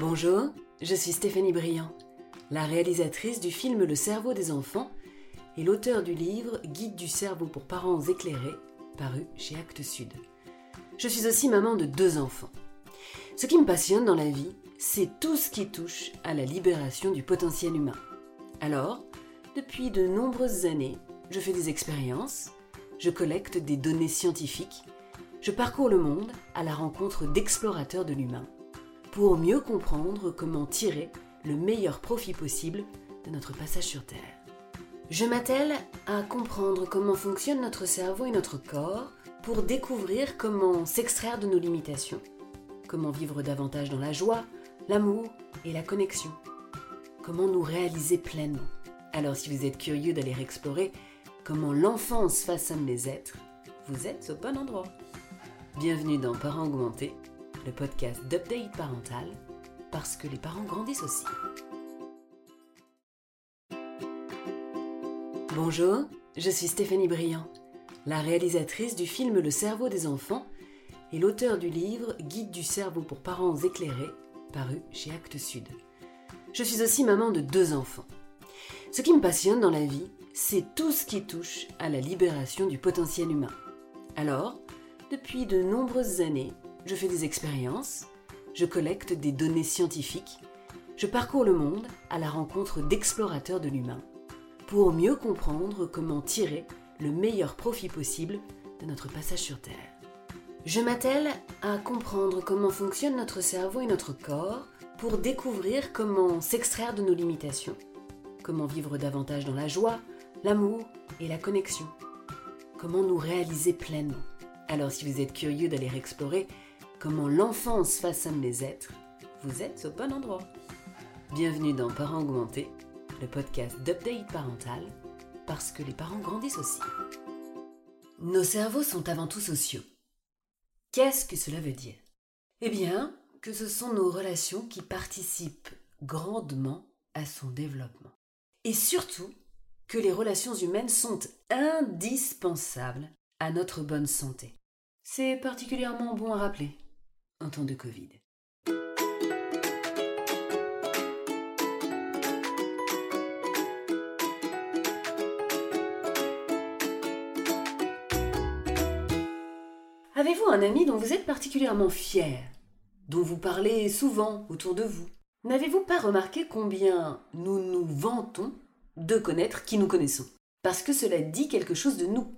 Bonjour, je suis Stéphanie Briand, la réalisatrice du film Le cerveau des enfants et l'auteur du livre Guide du cerveau pour parents éclairés, paru chez Actes Sud. Je suis aussi maman de deux enfants. Ce qui me passionne dans la vie, c'est tout ce qui touche à la libération du potentiel humain. Alors, depuis de nombreuses années, je fais des expériences, je collecte des données scientifiques, je parcours le monde à la rencontre d'explorateurs de l'humain pour mieux comprendre comment tirer le meilleur profit possible de notre passage sur Terre. Je m'attelle à comprendre comment fonctionne notre cerveau et notre corps pour découvrir comment s'extraire de nos limitations, comment vivre davantage dans la joie, l'amour et la connexion, comment nous réaliser pleinement. Alors si vous êtes curieux d'aller explorer comment l'enfance façonne les êtres, vous êtes au bon endroit. Bienvenue dans Parents augmentés, le podcast d'update parental, parce que les parents grandissent aussi. Bonjour, je suis Stéphanie Briand, la réalisatrice du film Le cerveau des enfants et l'auteur du livre Guide du cerveau pour parents éclairés, paru chez Actes Sud. Je suis aussi maman de deux enfants. Ce qui me passionne dans la vie, c'est tout ce qui touche à la libération du potentiel humain. Alors, depuis de nombreuses années, je fais des expériences, je collecte des données scientifiques, je parcours le monde à la rencontre d'explorateurs de l'humain pour mieux comprendre comment tirer le meilleur profit possible de notre passage sur Terre. Je m'attelle à comprendre comment fonctionne notre cerveau et notre corps pour découvrir comment s'extraire de nos limitations, comment vivre davantage dans la joie, l'amour et la connexion, comment nous réaliser pleinement. Alors si vous êtes curieux d'aller explorer comment l'enfance façonne les êtres, vous êtes au bon endroit. Bienvenue dans Parents augmentés, le podcast d'update parental, parce que les parents grandissent aussi. Nos cerveaux sont avant tout sociaux. Qu'est-ce que cela veut dire? Eh bien, que ce sont nos relations qui participent grandement à son développement. Et surtout, que les relations humaines sont indispensables à notre bonne santé. C'est particulièrement bon à rappeler temps de Covid. Avez-vous un ami dont vous êtes particulièrement fier, dont vous parlez souvent autour de vous? N'avez-vous pas remarqué combien nous nous vantons de connaître qui nous connaissons? Parce que cela dit quelque chose de nous.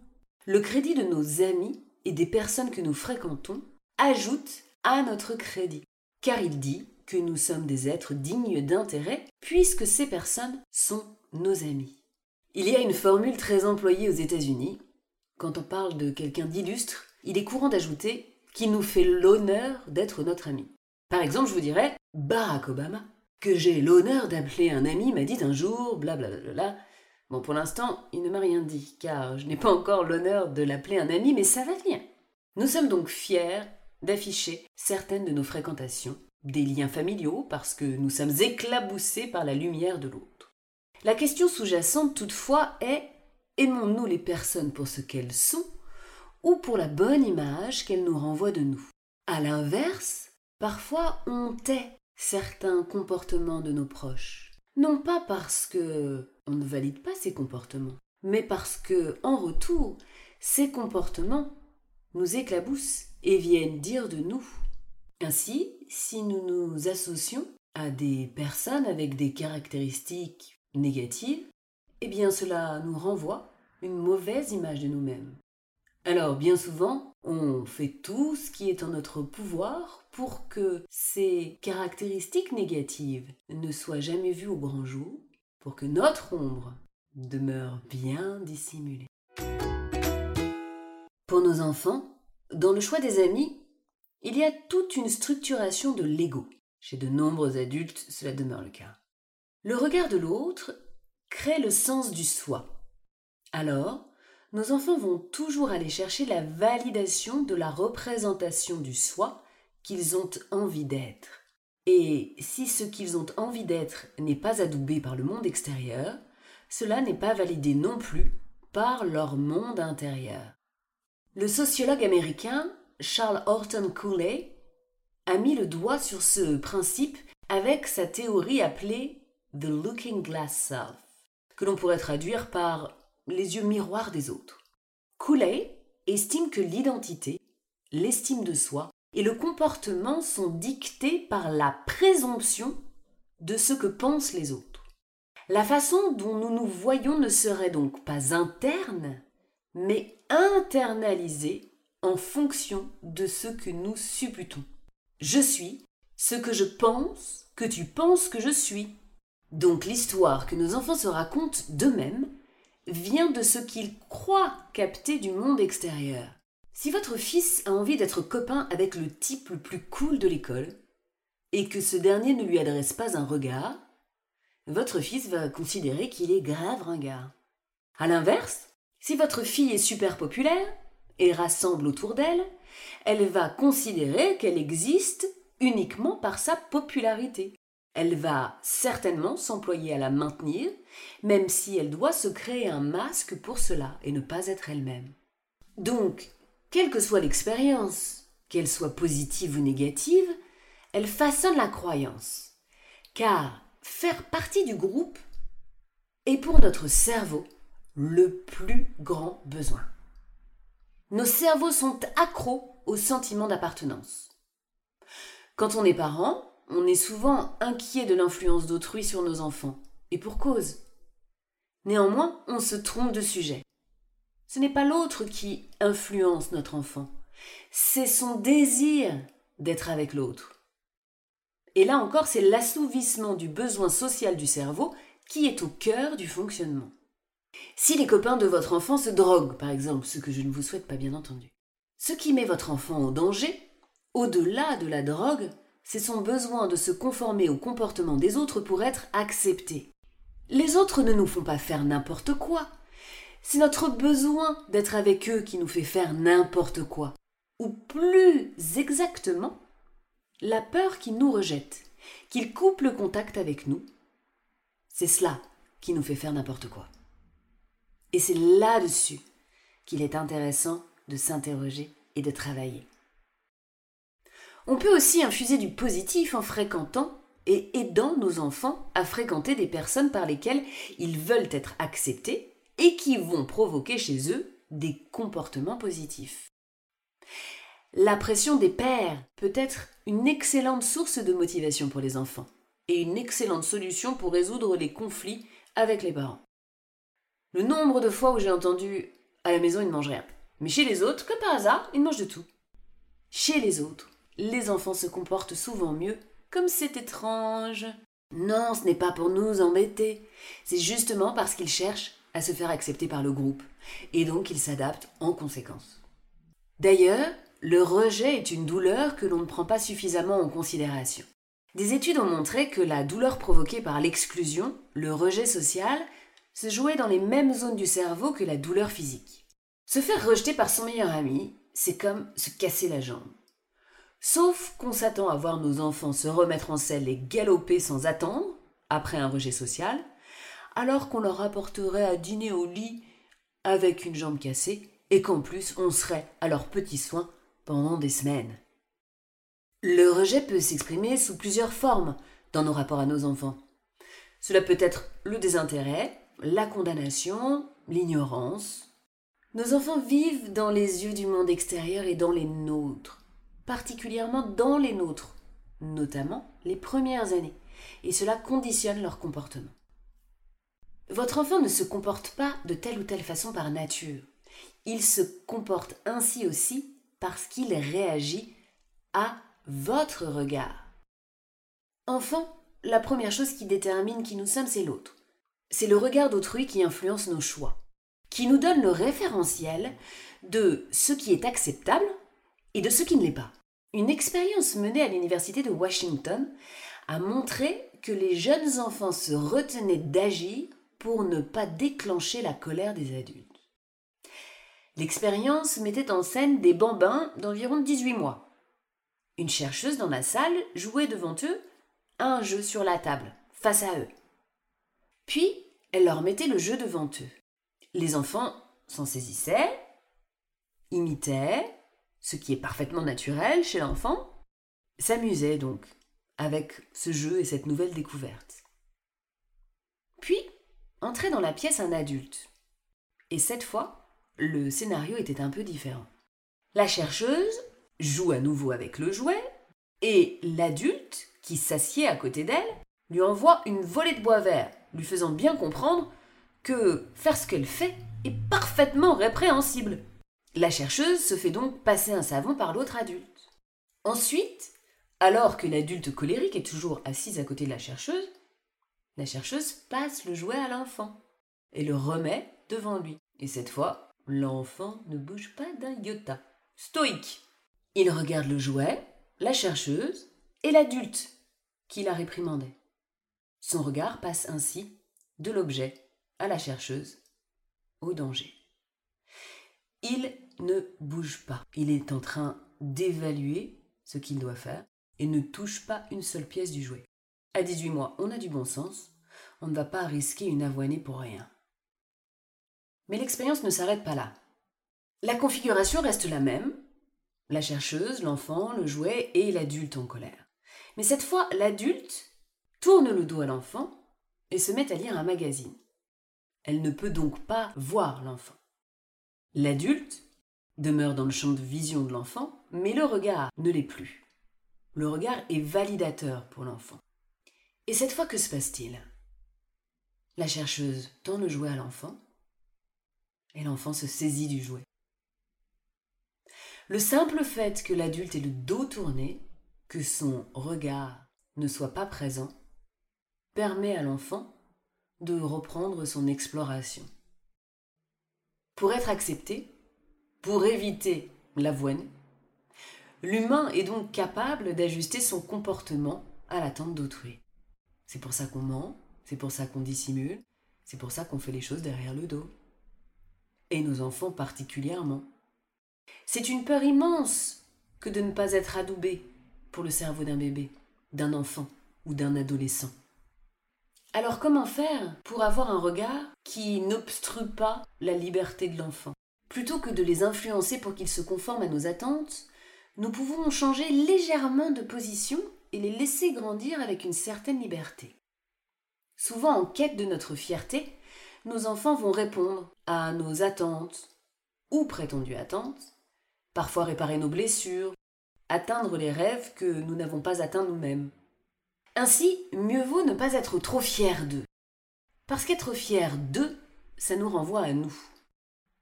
Le crédit de nos amis et des personnes que nous fréquentons ajoute à notre crédit, car il dit que nous sommes des êtres dignes d'intérêt puisque ces personnes sont nos amis. Il y a une formule très employée aux États-Unis. Quand on parle de quelqu'un d'illustre, il est courant d'ajouter qu'il nous fait l'honneur d'être notre ami. Par exemple, je vous dirais Barack Obama, que j'ai l'honneur d'appeler un ami, m'a dit un jour, blablabla. Bon, pour l'instant, il ne m'a rien dit, car je n'ai pas encore l'honneur de l'appeler un ami, mais ça va venir. Nous sommes donc fiers d'afficher certaines de nos fréquentations, des liens familiaux, parce que nous sommes éclaboussés par la lumière de l'autre. La question sous-jacente toutefois est aimons-nous les personnes pour ce qu'elles sont ou pour la bonne image qu'elles nous renvoient de nous? À l'inverse, parfois on tait certains comportements de nos proches, non pas parce que on ne valide pas ces comportements, mais parce que en retour, ces comportements nous éclaboussent et viennent dire de nous. Ainsi, si nous nous associons à des personnes avec des caractéristiques négatives, eh bien cela nous renvoie une mauvaise image de nous-mêmes. Alors bien souvent, on fait tout ce qui est en notre pouvoir pour que ces caractéristiques négatives ne soient jamais vues au grand jour, pour que notre ombre demeure bien dissimulée. Pour nos enfants, dans le choix des amis, il y a toute une structuration de l'ego. Chez de nombreux adultes, cela demeure le cas. Le regard de l'autre crée le sens du soi. Alors, nos enfants vont toujours aller chercher la validation de la représentation du soi qu'ils ont envie d'être. Et si ce qu'ils ont envie d'être n'est pas adoubé par le monde extérieur, cela n'est pas validé non plus par leur monde intérieur. Le sociologue américain Charles Horton Cooley a mis le doigt sur ce principe avec sa théorie appelée The Looking Glass Self, que l'on pourrait traduire par les yeux miroirs des autres. Cooley estime que l'identité, l'estime de soi et le comportement sont dictés par la présomption de ce que pensent les autres. La façon dont nous nous voyons ne serait donc pas interne, mais internalisée en fonction de ce que nous supputons. Je suis ce que je pense que tu penses que je suis. Donc l'histoire que nos enfants se racontent d'eux-mêmes vient de ce qu'ils croient capter du monde extérieur. Si votre fils a envie d'être copain avec le type le plus cool de l'école, et que ce dernier ne lui adresse pas un regard, votre fils va considérer qu'il est grave ringard. A l'inverse, si votre fille est super populaire et rassemble autour d'elle, elle va considérer qu'elle existe uniquement par sa popularité. Elle va certainement s'employer à la maintenir, même si elle doit se créer un masque pour cela et ne pas être elle-même. Donc, quelle que soit l'expérience, qu'elle soit positive ou négative, elle façonne la croyance. Car faire partie du groupe est pour notre cerveau le plus grand besoin. Nos cerveaux sont accros au sentiment d'appartenance. Quand on est parent, on est souvent inquiet de l'influence d'autrui sur nos enfants, et pour cause. Néanmoins, on se trompe de sujet. Ce n'est pas l'autre qui influence notre enfant, c'est son désir d'être avec l'autre. Et là encore, c'est l'assouvissement du besoin social du cerveau qui est au cœur du fonctionnement. Si les copains de votre enfant se droguent, par exemple, ce que je ne vous souhaite pas bien entendu, ce qui met votre enfant au danger, au-delà de la drogue, c'est son besoin de se conformer au comportement des autres pour être accepté. Les autres ne nous font pas faire n'importe quoi. C'est notre besoin d'être avec eux qui nous fait faire n'importe quoi. Ou plus exactement, la peur qu'ils nous rejettent, qu'ils coupent le contact avec nous. C'est cela qui nous fait faire n'importe quoi. Et c'est là-dessus qu'il est intéressant de s'interroger et de travailler. On peut aussi infuser du positif en fréquentant et aidant nos enfants à fréquenter des personnes par lesquelles ils veulent être acceptés et qui vont provoquer chez eux des comportements positifs. La pression des pères peut être une excellente source de motivation pour les enfants et une excellente solution pour résoudre les conflits avec les parents. Le nombre de fois où j'ai entendu à la maison ils ne mangent rien, mais chez les autres, que par hasard, ils mangent de tout. Chez les autres, les enfants se comportent souvent mieux, comme c'est étrange. Non, ce n'est pas pour nous embêter, c'est justement parce qu'ils cherchent à se faire accepter par le groupe, et donc ils s'adaptent en conséquence. D'ailleurs, le rejet est une douleur que l'on ne prend pas suffisamment en considération. Des études ont montré que la douleur provoquée par l'exclusion, le rejet social, se jouait dans les mêmes zones du cerveau que la douleur physique. Se faire rejeter par son meilleur ami, c'est comme se casser la jambe. Sauf qu'on s'attend à voir nos enfants se remettre en selle et galoper sans attendre, après un rejet social, alors qu'on leur apporterait à dîner au lit avec une jambe cassée et qu'en plus on serait à leurs petits soins pendant des semaines. Le rejet peut s'exprimer sous plusieurs formes dans nos rapports à nos enfants. Cela peut être le désintérêt, la condamnation, l'ignorance. Nos enfants vivent dans les yeux du monde extérieur et dans les nôtres particulièrement dans les nôtres, notamment les premières années, et cela conditionne leur comportement. Votre enfant ne se comporte pas de telle ou telle façon par nature. Il se comporte ainsi aussi parce qu'il réagit à votre regard. Enfin, la première chose qui détermine qui nous sommes, c'est l'autre. C'est le regard d'autrui qui influence nos choix, qui nous donne le référentiel de ce qui est acceptable et de ce qui ne l'est pas. Une expérience menée à l'Université de Washington a montré que les jeunes enfants se retenaient d'agir pour ne pas déclencher la colère des adultes. L'expérience mettait en scène des bambins d'environ 18 mois. Une chercheuse dans la salle jouait devant eux un jeu sur la table, face à eux. Puis, elle leur mettait le jeu devant eux. Les enfants s'en saisissaient, imitaient, ce qui est parfaitement naturel chez l'enfant, s'amusait donc avec ce jeu et cette nouvelle découverte. Puis, entrait dans la pièce un adulte. Et cette fois, le scénario était un peu différent. La chercheuse joue à nouveau avec le jouet, et l'adulte, qui s'assied à côté d'elle, lui envoie une volée de bois vert, lui faisant bien comprendre que faire ce qu'elle fait est parfaitement répréhensible. La chercheuse se fait donc passer un savon par l'autre adulte. Ensuite, alors que l'adulte colérique est toujours assise à côté de la chercheuse, la chercheuse passe le jouet à l'enfant et le remet devant lui. Et cette fois, l'enfant ne bouge pas d'un iota. Stoïque. Il regarde le jouet, la chercheuse et l'adulte qui la réprimandait. Son regard passe ainsi de l'objet à la chercheuse au danger. Il ne bouge pas. Il est en train d'évaluer ce qu'il doit faire et ne touche pas une seule pièce du jouet. À 18 mois, on a du bon sens. On ne va pas risquer une avoinée pour rien. Mais l'expérience ne s'arrête pas là. La configuration reste la même. La chercheuse, l'enfant, le jouet et l'adulte en colère. Mais cette fois, l'adulte tourne le dos à l'enfant et se met à lire un magazine. Elle ne peut donc pas voir l'enfant. L'adulte demeure dans le champ de vision de l'enfant, mais le regard ne l'est plus. Le regard est validateur pour l'enfant. Et cette fois, que se passe-t-il? La chercheuse tend le jouet à l'enfant, et l'enfant se saisit du jouet. Le simple fait que l'adulte ait le dos tourné, que son regard ne soit pas présent, permet à l'enfant de reprendre son exploration. Pour être accepté, pour éviter l'avoine, l'humain est donc capable d'ajuster son comportement à l'attente d'autrui. C'est pour ça qu'on ment, c'est pour ça qu'on dissimule, c'est pour ça qu'on fait les choses derrière le dos. Et nos enfants particulièrement. C'est une peur immense que de ne pas être adoubé pour le cerveau d'un bébé, d'un enfant ou d'un adolescent. Alors comment faire pour avoir un regard qui n'obstrue pas la liberté de l'enfant? Plutôt que de les influencer pour qu'ils se conforment à nos attentes, nous pouvons changer légèrement de position et les laisser grandir avec une certaine liberté. Souvent en quête de notre fierté, nos enfants vont répondre à nos attentes ou prétendues attentes, parfois réparer nos blessures, atteindre les rêves que nous n'avons pas atteints nous-mêmes. Ainsi, mieux vaut ne pas être trop fier d'eux. Parce qu'être fier d'eux, ça nous renvoie à nous.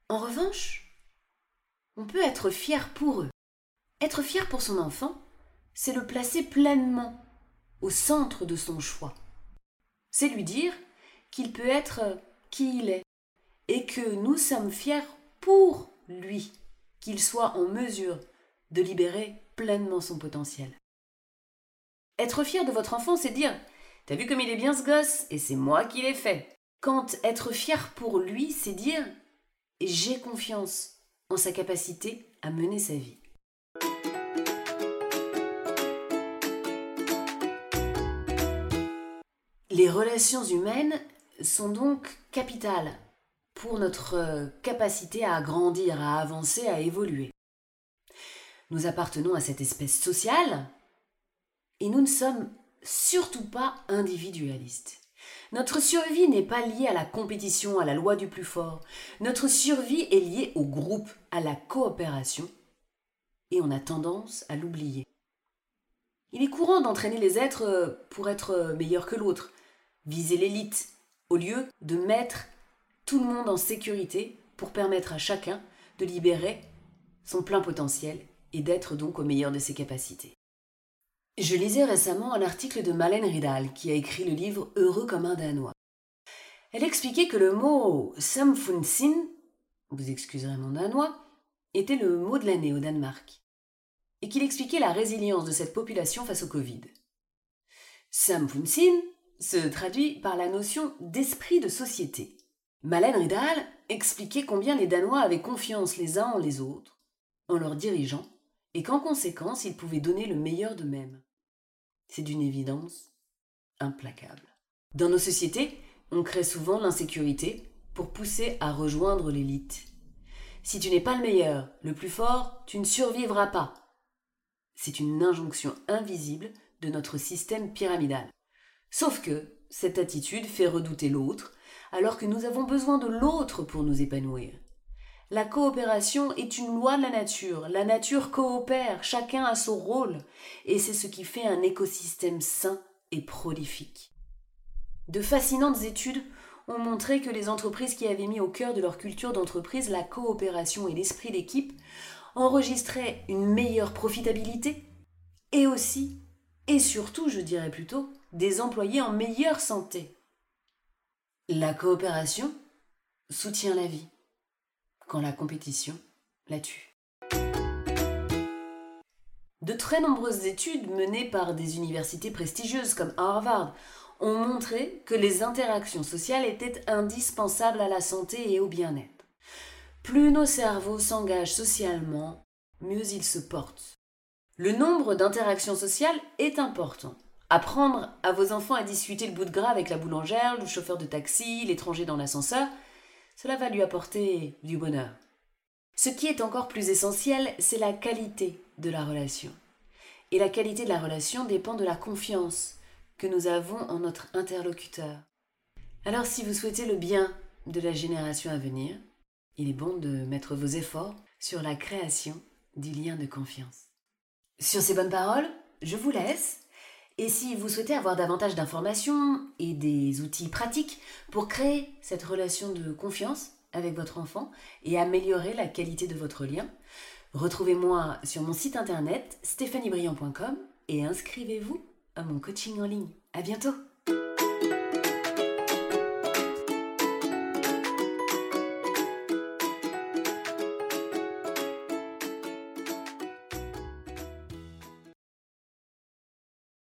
En revanche, on peut être fier pour eux. Être fier pour son enfant, c'est le placer pleinement au centre de son choix. C'est lui dire qu'il peut être qui il est et que nous sommes fiers pour lui, qu'il soit en mesure de libérer pleinement son potentiel. Être fier de votre enfant, c'est dire T'as vu comme il est bien ce gosse? Et c'est moi qui l'ai fait. Quand être fier pour lui, c'est dire J'ai confiance en sa capacité à mener sa vie. Les relations humaines sont donc capitales pour notre capacité à grandir, à avancer, à évoluer. Nous appartenons à cette espèce sociale et nous ne sommes surtout pas individualistes. Notre survie n'est pas liée à la compétition, à la loi du plus fort. Notre survie est liée au groupe, à la coopération, et on a tendance à l'oublier. Il est courant d'entraîner les êtres pour être meilleurs que l'autre, viser l'élite, au lieu de mettre tout le monde en sécurité pour permettre à chacun de libérer son plein potentiel et d'être donc au meilleur de ses capacités. Je lisais récemment un article de Malène Ridal qui a écrit le livre Heureux comme un Danois. Elle expliquait que le mot Samfunsin, vous excuserez mon danois, était le mot de l'année au Danemark, et qu'il expliquait la résilience de cette population face au Covid. Samfunsin se traduit par la notion d'esprit de société. Malène Ridal expliquait combien les Danois avaient confiance les uns en les autres, en leurs dirigeants, et qu'en conséquence ils pouvaient donner le meilleur d'eux-mêmes c'est d'une évidence implacable. Dans nos sociétés, on crée souvent l'insécurité pour pousser à rejoindre l'élite. Si tu n'es pas le meilleur, le plus fort, tu ne survivras pas. C'est une injonction invisible de notre système pyramidal. Sauf que cette attitude fait redouter l'autre, alors que nous avons besoin de l'autre pour nous épanouir. La coopération est une loi de la nature. La nature coopère, chacun a son rôle, et c'est ce qui fait un écosystème sain et prolifique. De fascinantes études ont montré que les entreprises qui avaient mis au cœur de leur culture d'entreprise la coopération et l'esprit d'équipe enregistraient une meilleure profitabilité et aussi, et surtout je dirais plutôt, des employés en meilleure santé. La coopération soutient la vie quand la compétition la tue. De très nombreuses études menées par des universités prestigieuses comme Harvard ont montré que les interactions sociales étaient indispensables à la santé et au bien-être. Plus nos cerveaux s'engagent socialement, mieux ils se portent. Le nombre d'interactions sociales est important. Apprendre à vos enfants à discuter le bout de gras avec la boulangère, le chauffeur de taxi, l'étranger dans l'ascenseur, cela va lui apporter du bonheur. Ce qui est encore plus essentiel, c'est la qualité de la relation. Et la qualité de la relation dépend de la confiance, que nous avons en notre interlocuteur. Alors si vous souhaitez le bien de la génération à venir, il est bon de mettre vos efforts sur la création du lien de confiance. Sur ces bonnes paroles, je vous laisse. Et si vous souhaitez avoir davantage d'informations et des outils pratiques pour créer cette relation de confiance avec votre enfant et améliorer la qualité de votre lien, retrouvez-moi sur mon site internet stéphaniebriand.com et inscrivez-vous à mon coaching en ligne. À bientôt!